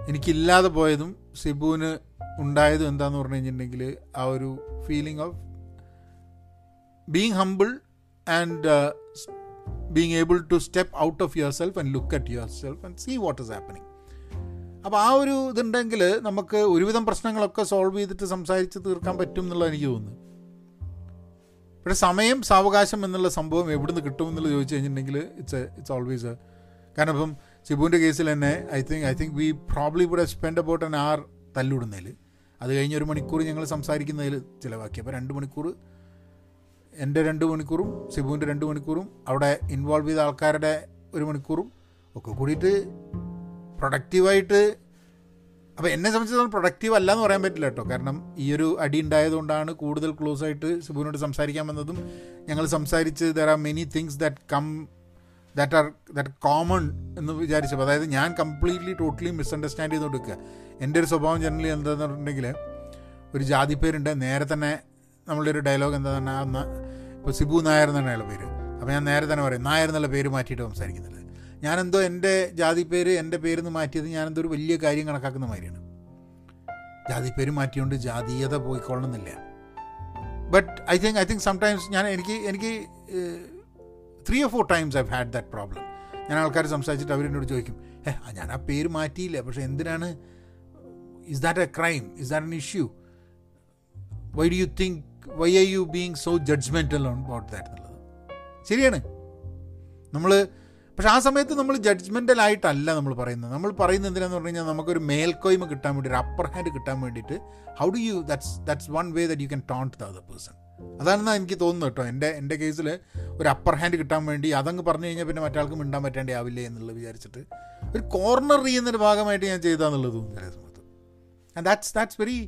എനിക്കില്ലാതെ പോയതും സിബുവിന് ഉണ്ടായതും എന്താന്ന് പറഞ്ഞു കഴിഞ്ഞിട്ടുണ്ടെങ്കിൽ ആ ഒരു feeling of being humble and being able to step out of yourself and look at yourself and see what is happening അപ്പോൾ ആ ഒരു ഇതുണ്ടെങ്കിൽ നമുക്ക് ഒരുവിധം പ്രശ്നങ്ങളൊക്കെ സോൾവ് ചെയ്തിട്ട് സംസാരിച്ച് തീർക്കാൻ പറ്റും എന്നുള്ള എനിക്ക് തോന്നുന്നു പക്ഷേ സമയം സാവകാശം എന്നുള്ള സംഭവം എവിടുന്ന് കിട്ടും എന്നുള്ളത് ചോദിച്ചു കഴിഞ്ഞിട്ടുണ്ടെങ്കിൽ ഇറ്റ്സ് ഇറ്റ്സ് ഓൾവേസ് കാരണം ഇപ്പം ഷിബുവിന്റെ കേസിൽ തന്നെ I think I think we probably would spend about an hour തല്ലിടുന്നതിൽ അത് കഴിഞ്ഞ് ഒരു മണിക്കൂർ ഞങ്ങൾ സംസാരിക്കുന്നതിൽ ചിലവാക്കി. അപ്പോൾ രണ്ട് മണിക്കൂർ എന്റെ രണ്ട് മണിക്കൂറും സിബുവിന്റെ രണ്ട് മണിക്കൂറും അവിടെ ഇൻവോൾവ് ചെയ്ത ആൾക്കാരുടെ ഒരു മണിക്കൂറും ഒക്കെ കൂടിയിട്ട് പ്രൊഡക്റ്റീവായിട്ട് അപ്പോൾ എന്നെ സംബന്ധിച്ചിടത്തോളം പ്രൊഡക്റ്റീവ് അല്ല എന്ന് പറയാൻ പറ്റില്ല കേട്ടോ. കാരണം ഈ ഒരു അടി ഉണ്ടായതുകൊണ്ടാണ് കൂടുതൽ ക്ലോസ് ആയിട്ട് സിബുവിനോട് സംസാരിക്കാൻ വന്നതും. ഞങ്ങൾ സംസാരിച്ച് there are many things that come that are that common എന്ന് വിചാരിച്ചപ്പോൾ അതായത് ഞാൻ കംപ്ലീറ്റ്ലി ടോട്ടലി മിസ്അണ്ടർസ്റ്റാൻഡ് ചെയ്ത് കൊടുക്കുക. എന്റെ ഒരു സ്വഭാവം ജനറലി എന്താണെന്ന് പറഞ്ഞിട്ടുണ്ടെങ്കിൽ ഒരു ജാതി പേരുണ്ട് നേരെ തന്നെ നമ്മളുടെ ഒരു ഡയലോഗ് എന്താ പറഞ്ഞാൽ ഇപ്പോൾ സിബു നായർ എന്നാണ് അയാളുടെ പേര്. അപ്പോൾ ഞാൻ നേരെ തന്നെ പറയും നായർ എന്നുള്ള പേര് മാറ്റിയിട്ട് സംസാരിക്കുന്നില്ല ഞാനെന്തോ എന്റെ ജാതി പേര് എന്റെ പേര് നിന്ന് മാറ്റിയത് ഞാനെന്തോ ഒരു വലിയ കാര്യം കണക്കാക്കുന്ന മാതിരിയാണ്. ജാതി പേര് മാറ്റിയോണ്ട് ജാതീയത പോയിക്കൊള്ളണമെന്നില്ല. But I think I think sometimes ഞാൻ എനിക്ക് എനിക്ക് three or four times I had that problem ഞാൻ ആൾക്കാർ സംസാരിച്ചിട്ട് അവരെന്നോട് ചോദിക്കും ഏ ഞാൻ ആ പേര് മാറ്റിയില്ല പക്ഷേ എന്തിനാണ്? Is that a crime is that an issue why do you think why are you being so judgmental on about that എന്നുള്ളത്. ശരിയാണ്. നമ്മൾ പക്ഷെ ആ സമയത്ത് നമ്മൾ ജഡ്ജ്മെന്റലായിട്ടല്ല നമ്മൾ പറയുന്നത്. നമ്മൾ പറയുന്നത് എന്തിനാന്ന് പറഞ്ഞു കഴിഞ്ഞാൽ നമുക്കൊരു മേൽക്കോയ്മ കിട്ടാൻ വേണ്ടി ഒരു അപ്പർ ഹാൻഡ് കിട്ടാൻ വേണ്ടിയിട്ട് how do you that's that's one way that you can taunt the other person അതാണെന്നാണ് എനിക്ക് തോന്നുന്നത് കേട്ടോ. എന്റെ എന്റെ കേസിൽ ഒരു അപ്പർ ഹാൻഡ് കിട്ടാൻ വേണ്ടി അതങ്ങ് പറഞ്ഞു കഴിഞ്ഞാൽ പിന്നെ മറ്റാൾക്ക് മിണ്ടാൻ പറ്റേണ്ടി ആവില്ലേ എന്നുള്ളത് വിചാരിച്ചിട്ട് ഒരു കോർണർ ചെയ്യുന്നൊരു ഭാഗമായിട്ട് ഞാൻ ചെയ്താന്നുള്ളത് തോന്നുന്നു ചില സമയത്ത്. And that's that's very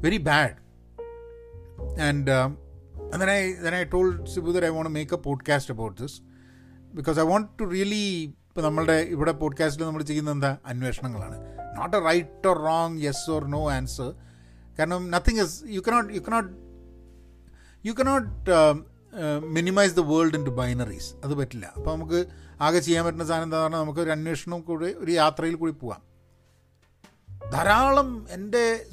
very bad and and I I told Sibu that I want a podcast a podcast about I want to really ഇപ്പോൾ നമ്മളുടെ ഇവിടെ പോഡ്കാസ്റ്റിൽ നമ്മൾ ചെയ്യുന്ന എന്താ? അന്വേഷണങ്ങളാണ്. Not a right or wrong yes or no answer കാരണം nothing is you cannot you cannot you cannot minimize the world into binaries അത് പറ്റില്ല. അപ്പോൾ നമുക്ക് ആകെ ചെയ്യാൻ പറ്റുന്ന സാധനം എന്താ പറഞ്ഞാൽ നമുക്ക് ഒരു അന്വേഷണം കൂടി ഒരു യാത്രയിൽ കൂടി പോവാം. ധാരാളം എന്റെ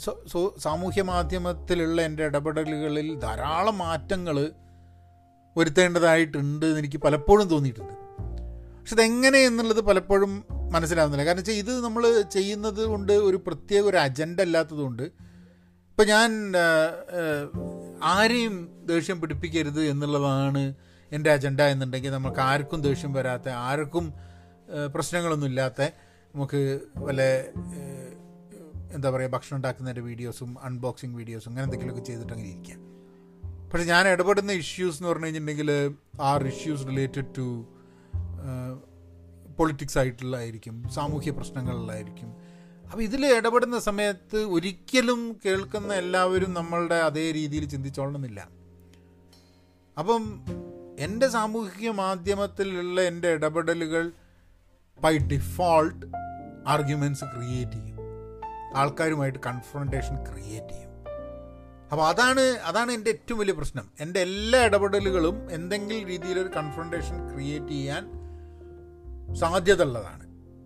സാമൂഹ്യ മാധ്യമത്തിലുള്ള എന്റെ ഇടപെടലുകളിൽ ധാരാളം മാറ്റങ്ങൾ വരുത്തേണ്ടതായിട്ടുണ്ട് എന്ന് എനിക്ക് പലപ്പോഴും തോന്നിയിട്ടുണ്ട്. പക്ഷെ അതെങ്ങനെ എന്നുള്ളത് പലപ്പോഴും മനസ്സിലാവുന്നില്ല. കാരണം വെച്ചാൽ ഇത് നമ്മൾ ചെയ്യുന്നത് കൊണ്ട് ഒരു പ്രത്യേക ഒരു അജണ്ട അല്ലാത്തതുകൊണ്ട് ഇപ്പം ഞാൻ ആരെയും ദേഷ്യം പിടിപ്പിക്കരുത് എന്നുള്ളതാണ് എന്റെ അജണ്ട എന്നുണ്ടെങ്കിൽ നമുക്ക് ആർക്കും ദേഷ്യം വരാത്ത ആർക്കും പ്രശ്നങ്ങളൊന്നും ഇല്ലാത്ത നമുക്ക് വല്ല എന്താ പറയുക ഭക്ഷണം ഉണ്ടാക്കുന്നതിന്റെ വീഡിയോസും അൺബോക്സിങ് വീഡിയോസും അങ്ങനെ എന്തെങ്കിലുമൊക്കെ ചെയ്തിട്ടങ്ങനെ ഇരിക്കാം. പക്ഷെ ഞാൻ ഇടപെടുന്ന ഇഷ്യൂസ് എന്ന് പറഞ്ഞു കഴിഞ്ഞിട്ടുണ്ടെങ്കിൽ are issues related to politics ആയിട്ടുള്ളതായിരിക്കും സാമൂഹ്യ പ്രശ്നങ്ങളിലായിരിക്കും. അപ്പോൾ ഇതിൽ ഇടപെടുന്ന സമയത്ത് ഒരിക്കലും കേൾക്കുന്ന എല്ലാവരും നമ്മളുടെ അതേ രീതിയിൽ ചിന്തിച്ചോളണമെന്നില്ല. അപ്പം എന്റെ സാമൂഹിക മാധ്യമത്തിലുള്ള എന്റെ ഇടപെടലുകൾ ബൈ ഡിഫോൾട്ട് ആർഗ്യുമെന്റ്സ് ക്രിയേറ്റ് ചെയ്യും. ആൾക്കാരുമായിട്ട് കൺഫ്രണ്ടേഷൻ ക്രിയേറ്റ് ചെയ്യും. അപ്പോൾ അതാണ് അതാണ് എന്റെ ഏറ്റവും വലിയ പ്രശ്നം. എന്റെ എല്ലാ ഇടപെടലുകളും എന്തെങ്കിലും രീതിയിലൊരു കൺഫ്രണ്ടേഷൻ ക്രിയേറ്റ് ചെയ്യാൻ സാധ്യത ഉള്ളതാണ്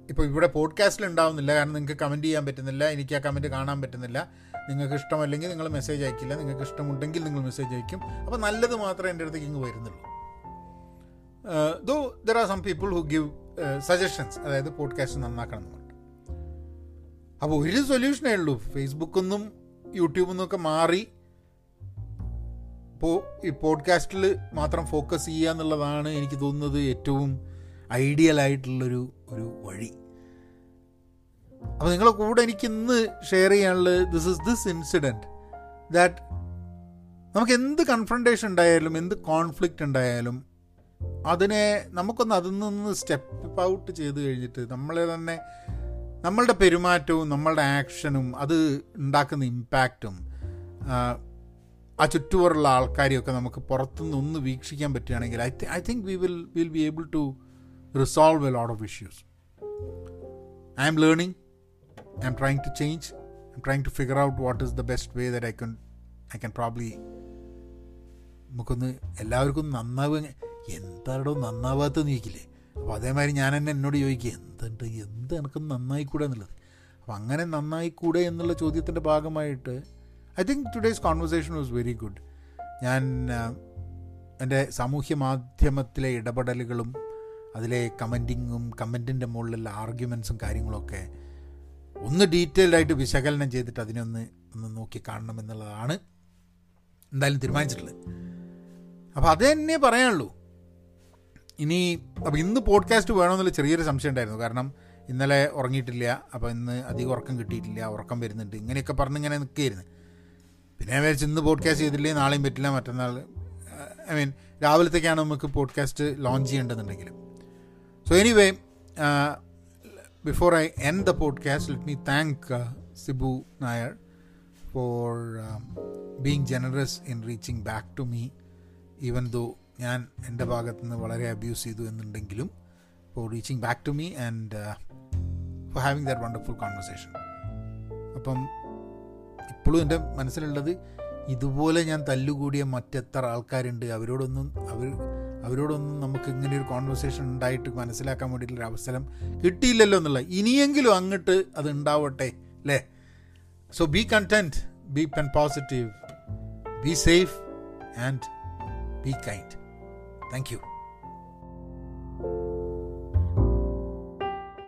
ഇപ്പോൾ ഇവിടെ പോഡ്കാസ്റ്റിൽ ഉണ്ടാവുന്നില്ല. കാരണം നിങ്ങൾക്ക് കമന്റ് ചെയ്യാൻ പറ്റുന്നില്ല. എനിക്ക് ആ കമന്റ് കാണാൻ പറ്റുന്നില്ല. നിങ്ങൾക്ക് ഇഷ്ടമല്ലെങ്കിൽ നിങ്ങൾ മെസ്സേജ് അയക്കില്ല. നിങ്ങൾക്ക് ഇഷ്ടമുണ്ടെങ്കിൽ നിങ്ങൾ മെസ്സേജ് അയക്കും. അപ്പോൾ നല്ലത് മാത്രമേ എന്റെ അടുത്തേക്ക് ഇങ്ങ് വരുന്നുള്ളൂ. Though there are some people who give suggestions അതായത് പോഡ്കാസ്റ്റ് നന്നാക്കണം എന്നുണ്ട് അപ്പോൾ ഒരു സൊല്യൂഷനേ ഉള്ളൂ. ഫേസ്ബുക്കൊന്നും യൂട്യൂബിൽ നിന്നൊക്കെ മാറി ഇപ്പോൾ ഈ പോഡ്കാസ്റ്റിൽ മാത്രം ഫോക്കസ് ചെയ്യുക എന്നുള്ളതാണ് എനിക്ക് തോന്നുന്നത് ഏറ്റവും ഐഡിയൽ ആയിട്ടുള്ളൊരു ഒരു വഴി. അപ്പോൾ നിങ്ങളെ കൂടെ എനിക്ക് ഇന്ന് ഷെയർ ചെയ്യാനുള്ളത് this is this incident that നമുക്ക് എന്ത് കൺഫ്രണ്ടേഷൻ ഉണ്ടായാലും എന്ത് കോൺഫ്ലിക്റ്റ് ഉണ്ടായാലും അതിനെ നമുക്കൊന്ന് അതിൽ നിന്ന് സ്റ്റെപ്പ് ഔട്ട് ചെയ്ത് കഴിഞ്ഞിട്ട് നമ്മളെ തന്നെ നമ്മളുടെ പെരുമാറ്റവും നമ്മളുടെ ആക്ഷനും അത് ഉണ്ടാക്കുന്ന ഇമ്പാക്റ്റും ആ ചുറ്റുപാടുള്ള ആൾക്കാരെയൊക്കെ നമുക്ക് പുറത്തുനിന്ന് ഒന്ന് വീക്ഷിക്കാൻ പറ്റുകയാണെങ്കിൽ I I think we will will be able to resolve a lot of issues I'm learning I'm trying to change I'm trying to figure out what is the best way that I can I can probably നമുക്കൊന്ന് എല്ലാവർക്കും നന്നാവുക. എന്താടോ നന്നാവാത്തെന്ന് ചോദിക്കില്ലേ? അപ്പോൾ അതേമാതിരി ഞാൻ തന്നെ എന്നോട് ചോദിക്കുക എന്തുണ്ട് എന്ത് എനിക്കൊന്ന് നന്നായിക്കൂടെ എന്നുള്ളത്? അപ്പോൾ അങ്ങനെ നന്നായിക്കൂടെ എന്നുള്ള ചോദ്യത്തിന്റെ ഭാഗമായിട്ട് I think today's conversation was very good ഞാൻ എന്റെ സാമൂഹ്യ മാധ്യമത്തിലെ ഇടപെടലുകളും അതിലെ കമന്റിങ്ങും കമന്റിന്റെ മുകളിലുള്ള ആർഗ്യുമെൻസും കാര്യങ്ങളൊക്കെ ഒന്ന് ഡീറ്റെയിൽഡായിട്ട് വിശകലനം ചെയ്തിട്ട് അതിനൊന്ന് ഒന്ന് നോക്കി കാണണം എന്നുള്ളതാണ് എന്തായാലും തീരുമാനിച്ചിട്ടുള്ളത്. അപ്പോൾ അത് തന്നെ പറയാനുള്ളൂ. ഇനി അപ്പോൾ ഇന്ന് പോഡ്കാസ്റ്റ് വേണമെന്നുള്ള ചെറിയൊരു സംശയം ഉണ്ടായിരുന്നു. കാരണം ഇന്നലെ ഉറങ്ങിയിട്ടില്ല. അപ്പോൾ ഇന്ന് അധികം ഉറക്കം കിട്ടിയിട്ടില്ല ഉറക്കം വരുന്നുണ്ട് ഇങ്ങനെയൊക്കെ പറഞ്ഞ് ഇങ്ങനെ നിൽക്കുകയായിരുന്നു. പിന്നെ ഞാൻ വിചാരിച്ചു ഇന്ന് പോഡ്കാസ്റ്റ് ചെയ്തില്ലേ നാളെയും പറ്റില്ല മറ്റന്നാൾ ഐ മീൻ രാവിലത്തേക്കാണ് നമുക്ക് podcast launch ചെയ്യേണ്ടതെന്നുണ്ടെങ്കിൽ. So anyway before I end the podcast let me thank Sibu Nair for being generous in reaching back to me even though ഞാൻ എന്റെ ഭാഗത്തു നിന്ന് വളരെ അബ്യൂസ് ചെയ്തു എന്നുണ്ടെങ്കിലും for reaching back to me and for having the wonderful conversation അപ്പം ഇപ്പോഴും എന്റെ മനസ്സിലുള്ളത് ഇതുപോലെ ഞാൻ തല്ലുകൂടിയ മറ്റെത്ര ആൾക്കാരുണ്ട്. അവരോടൊന്നും അവർ അവരോടൊന്നും നമുക്ക് ഇങ്ങനെ ഒരു കോൺവെർസേഷൻ ഉണ്ടായിട്ട് മനസ്സിലാക്കാൻ വേണ്ടിയിട്ടുള്ളൊരു അവസരം കിട്ടിയില്ലല്ലോ എന്നുള്ള. ഇനിയെങ്കിലും അങ്ങോട്ട് അത് ഉണ്ടാവട്ടെ അല്ലേ? So be content be pen positive be safe and be kind thank you